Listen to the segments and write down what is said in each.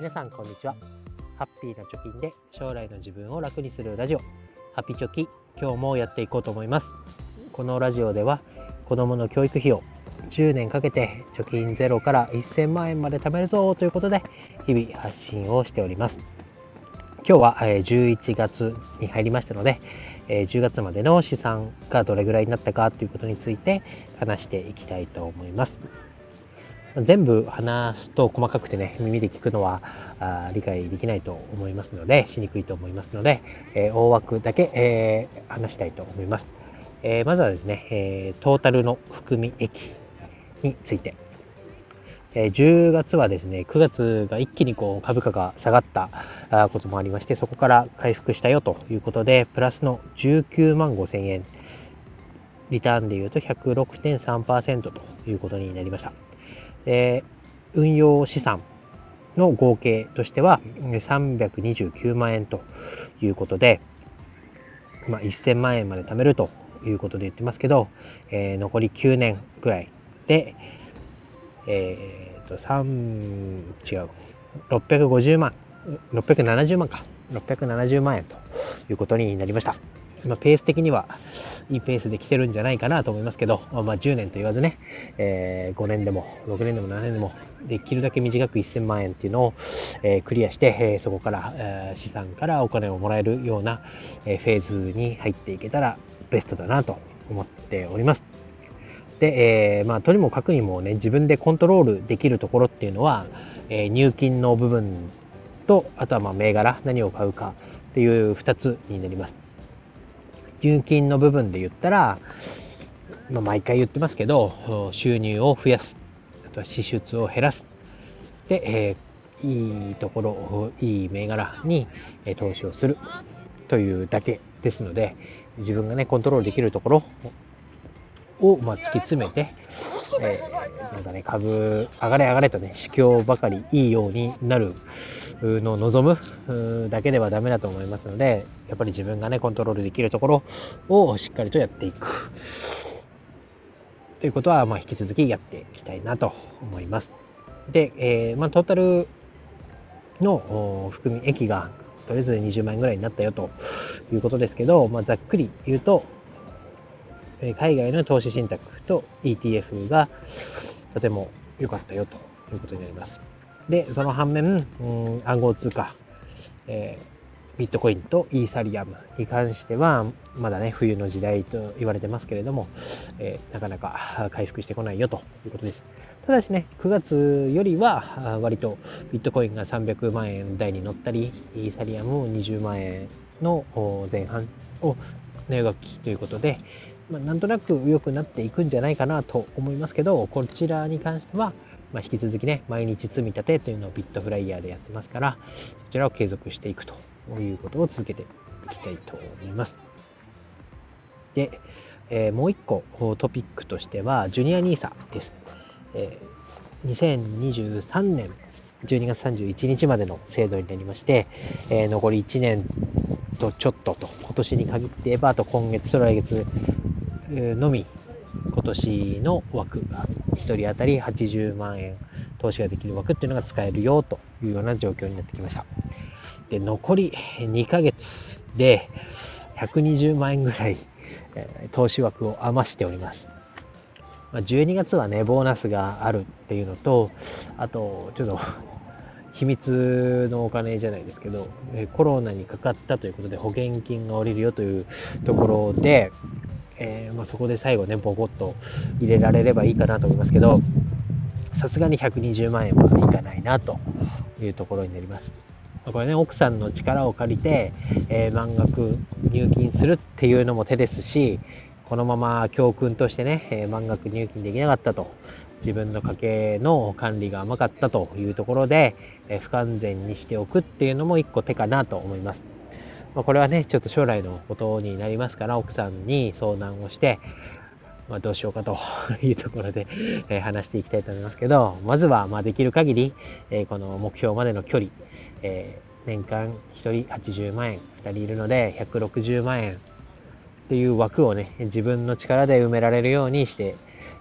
皆さんこんにちは。ハッピーな貯金で将来の自分を楽にするラジオ。ハピチョキ今日もやっていこうと思います。このラジオでは子供の教育費を10年かけて貯金ゼロから1000万円まで貯めるぞということで日々発信をしております。今日は11月に入りましたので10月までの資産がどれぐらいになったかということについて話していきたいと思います。全部話すと細かくてね、耳で聞くのはあ理解できないと思いますので、しにくいと思いますので、えー、大枠だけ、えー、話したいと思います。えー、まずはですね、えトータルの含み益について。え10月はですね、9月が一気にこう株価が下がったこともありまして、そこから回復したよということで、プラスの19万5千円、リターンでいうと106.3%ということになりました。え運用資産の合計としては329万円ということで、まあ、1000万円まで貯めるということで言ってますけど、えー、残り9年ぐらいで、えー、と3違う650万670万か670万円ということになりました。まあ、ペース的にはいいペースで来てるんじゃないかなと思いますけど、まあ、10年と言わずね、えー、5年でも6年でも7年でもできるだけ短く1000万円っていうのを、えー、クリアして、えー、そこから、えー、資産からお金をもらえるような、えー、フェーズに入っていけたらベストだなと思っております。で、えー、まあ、とにもかくにもね、自分でコントロールできるところっていうのは、えー、入金の部分と、あとはまあ銘柄、何を買うかっていう2つになります。入金の部分で言ったら、まあ、毎回言ってますけど、収入を増やす。あとは支出を減らす。で、えー、いいところ、いい銘柄に投資をするというだけですので、自分がね、コントロールできるところを、まあ、突き詰めて、えー、なんかね、株、上がれ上がれとね、市況ばかりいいようになるの望むだけではダメだと思いますので、やっぱり自分がね、コントロールできるところをしっかりとやっていく。ということは、まあ、引き続きやっていきたいなと思います。で、えー、まあ、トータルの含み益がとりあえず20万円ぐらいになったよということですけど、まあ、ざっくり言うと、海外の投資信託と ETF がとても良かったよということになります。で、その反面、うん、暗号通貨、えー、ビットコインとイーサリアムに関しては、まだね、冬の時代と言われてますけれども、えー、なかなか回復してこないよということです。ただしね、9月よりは割とビットコインが300万円台に乗ったり、イーサリアムを20万円の前半を値動きということで、まあ、なんとなく良くなっていくんじゃないかなと思いますけど、こちらに関しては、まあ、引き続きね、毎日積み立てというのをビットフライヤーでやってますから、そちらを継続していくということを続けていきたいと思います。で、えー、もう一個トピックとしては、ジュニア NISA です。えー、2023年12月31日までの制度になりまして、えー、残り1年とちょっとと、今年に限って言えば、あと今月と来月のみ今年の枠が1人当たり80万円投資ができる枠っていうのが使えるよというような状況になってきました。で、残り2ヶ月で120万円ぐらい、え投資枠を余しております。ま12月はね、ボーナスがあるっていうのと、あと、ちょっと秘密のお金じゃないですけど、コロナにかかったということで保険金が下りるよというところで、えー、まあ、そこで最後ね、ボコッと入れられればいいかなと思いますけど、さすがに120万円はいかないなというところになります。これね、奥さんの力を借りて、えー、満額入金するっていうのも手ですし、このまま教訓としてね、えー、満額入金できなかったと、自分の家計の管理が甘かったというところで、えー、不完全にしておくっていうのも一個手かなと思います。まあ、これはね、ちょっと将来のことになりますから、奥さんに相談をして、まあ、どうしようかと いうところで、えー、話していきたいと思いますけど、まずは、まできる限り、えー、この目標までの距離、えー、年間1人80万円、2人いるので160万円っていう枠をね、自分の力で埋められるようにして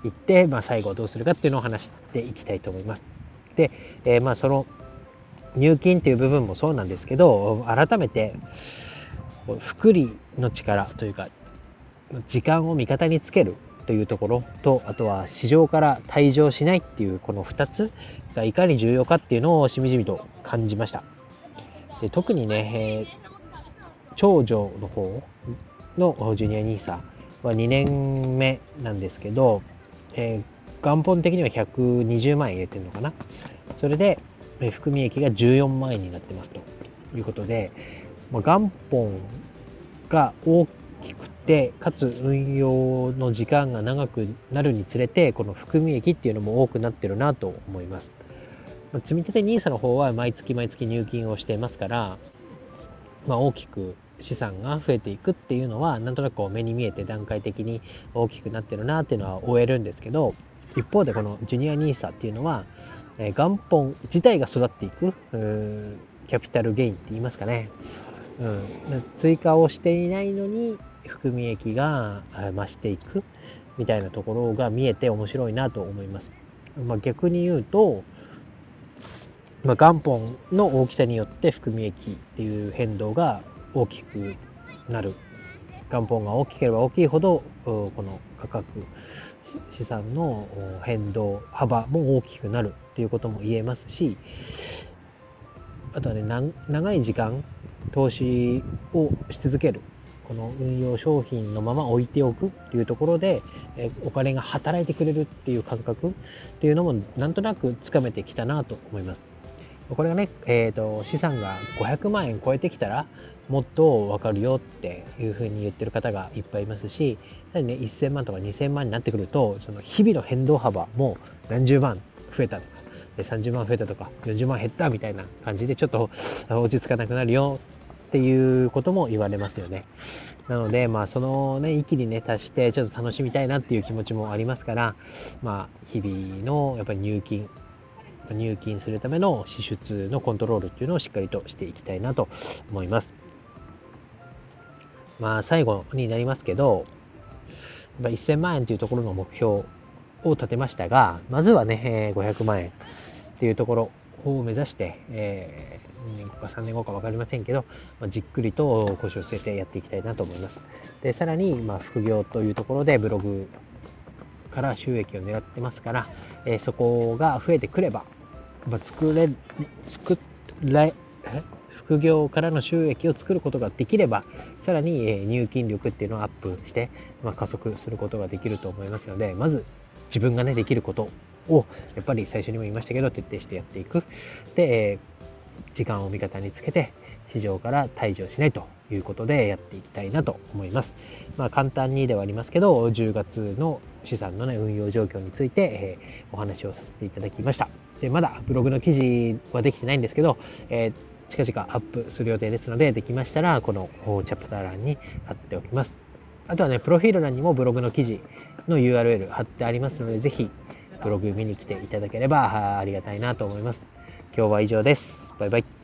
いって、まあ、最後どうするかっていうのを話していきたいと思います。で、えまあ、その入金っていう部分もそうなんですけど改めて福利の力というか時間を味方につけるというところとあとは市場から退場しないっていうこの2つがいかに重要かっていうのをしみじみと感じました。で特にね、えー、長女の方のジュニア NISA は2年目なんですけど、えー、元本的には120万円入れてるのかな。それで、含み益が14万円になってますと。いうことで、まあ、元本が大きくてかつ運用の時間が長くなるにつれてこの含み益っていうのも多くなってるなと思います、まあ、積立 NISA の方は毎月毎月入金をしていますから、まあ、大きく資産が増えていくっていうのはなんとなく目に見えて段階的に大きくなってるなっていうのは終えるんですけど一方でこのジュニア NISA っていうのは、え元本自体が育っていくキャピタルゲインって言いますかね、うん、追加をしていないのに含み益が増していくみたいなところが見えて面白いなと思います。まあ、逆に言うと、まあ、元本の大きさによって含み益っていう変動が大きくなる元本が大きければ大きいほどこの価格資産の変動幅も大きくなるということも言えますしあとはね長い時間投資をし続けるこの運用商品のまま置いておくっていうところで、お金が働いてくれるっていう感覚っていうのもなんとなくつかめてきたなと思います。これがね、えーと、資産が500万円超えてきたらもっと分かるよっていうふうに言ってる方がいっぱいいますし、やはりね、1000万とか2000万になってくると、その日々の変動幅も何十万増えたとか、30万増えたとか、40万減ったみたいな感じでちょっと落ち着かなくなるよっていうことも言われますよね。なので、まあ、そのね、域にね、達して、ちょっと楽しみたいなっていう気持ちもありますから、まあ、日々のやっぱり入金、入金するための支出のコントロールっていうのをしっかりとしていきたいなと思います。まあ、最後になりますけど、やっぱ1000万円というところの目標を立てましたが、まずはね、500万円っていうところを目指して、えー、2年後か3年後か分かりませんけど、まあ、じっくりと腰を据えてやっていきたいなと思います。で、さらに、まあ、副業というところでブログから収益を狙ってますから、えー、そこが増えてくれば、まあ、作れ、作れ、副業からの収益を作ることができれば、さらに入金力っていうのをアップして、まあ、加速することができると思いますので、まず自分がね、できることを、やっぱり最初にも言いましたけど、徹底してやっていく。で、え時間を味方につけて、市場から退場しないということでやっていきたいなと思います。まあ簡単にではありますけど、10月の資産のね、運用状況について、え、お話をさせていただきました。で、まだブログの記事はできてないんですけど、えー近々アップする予定ですので、できましたら、このチャプター欄に貼っておきます。あとはね、プロフィール欄にもブログの記事の URL 貼ってありますので、ぜひブログ見に来ていただければありがたいなと思います。今日は以上です。バイバイ。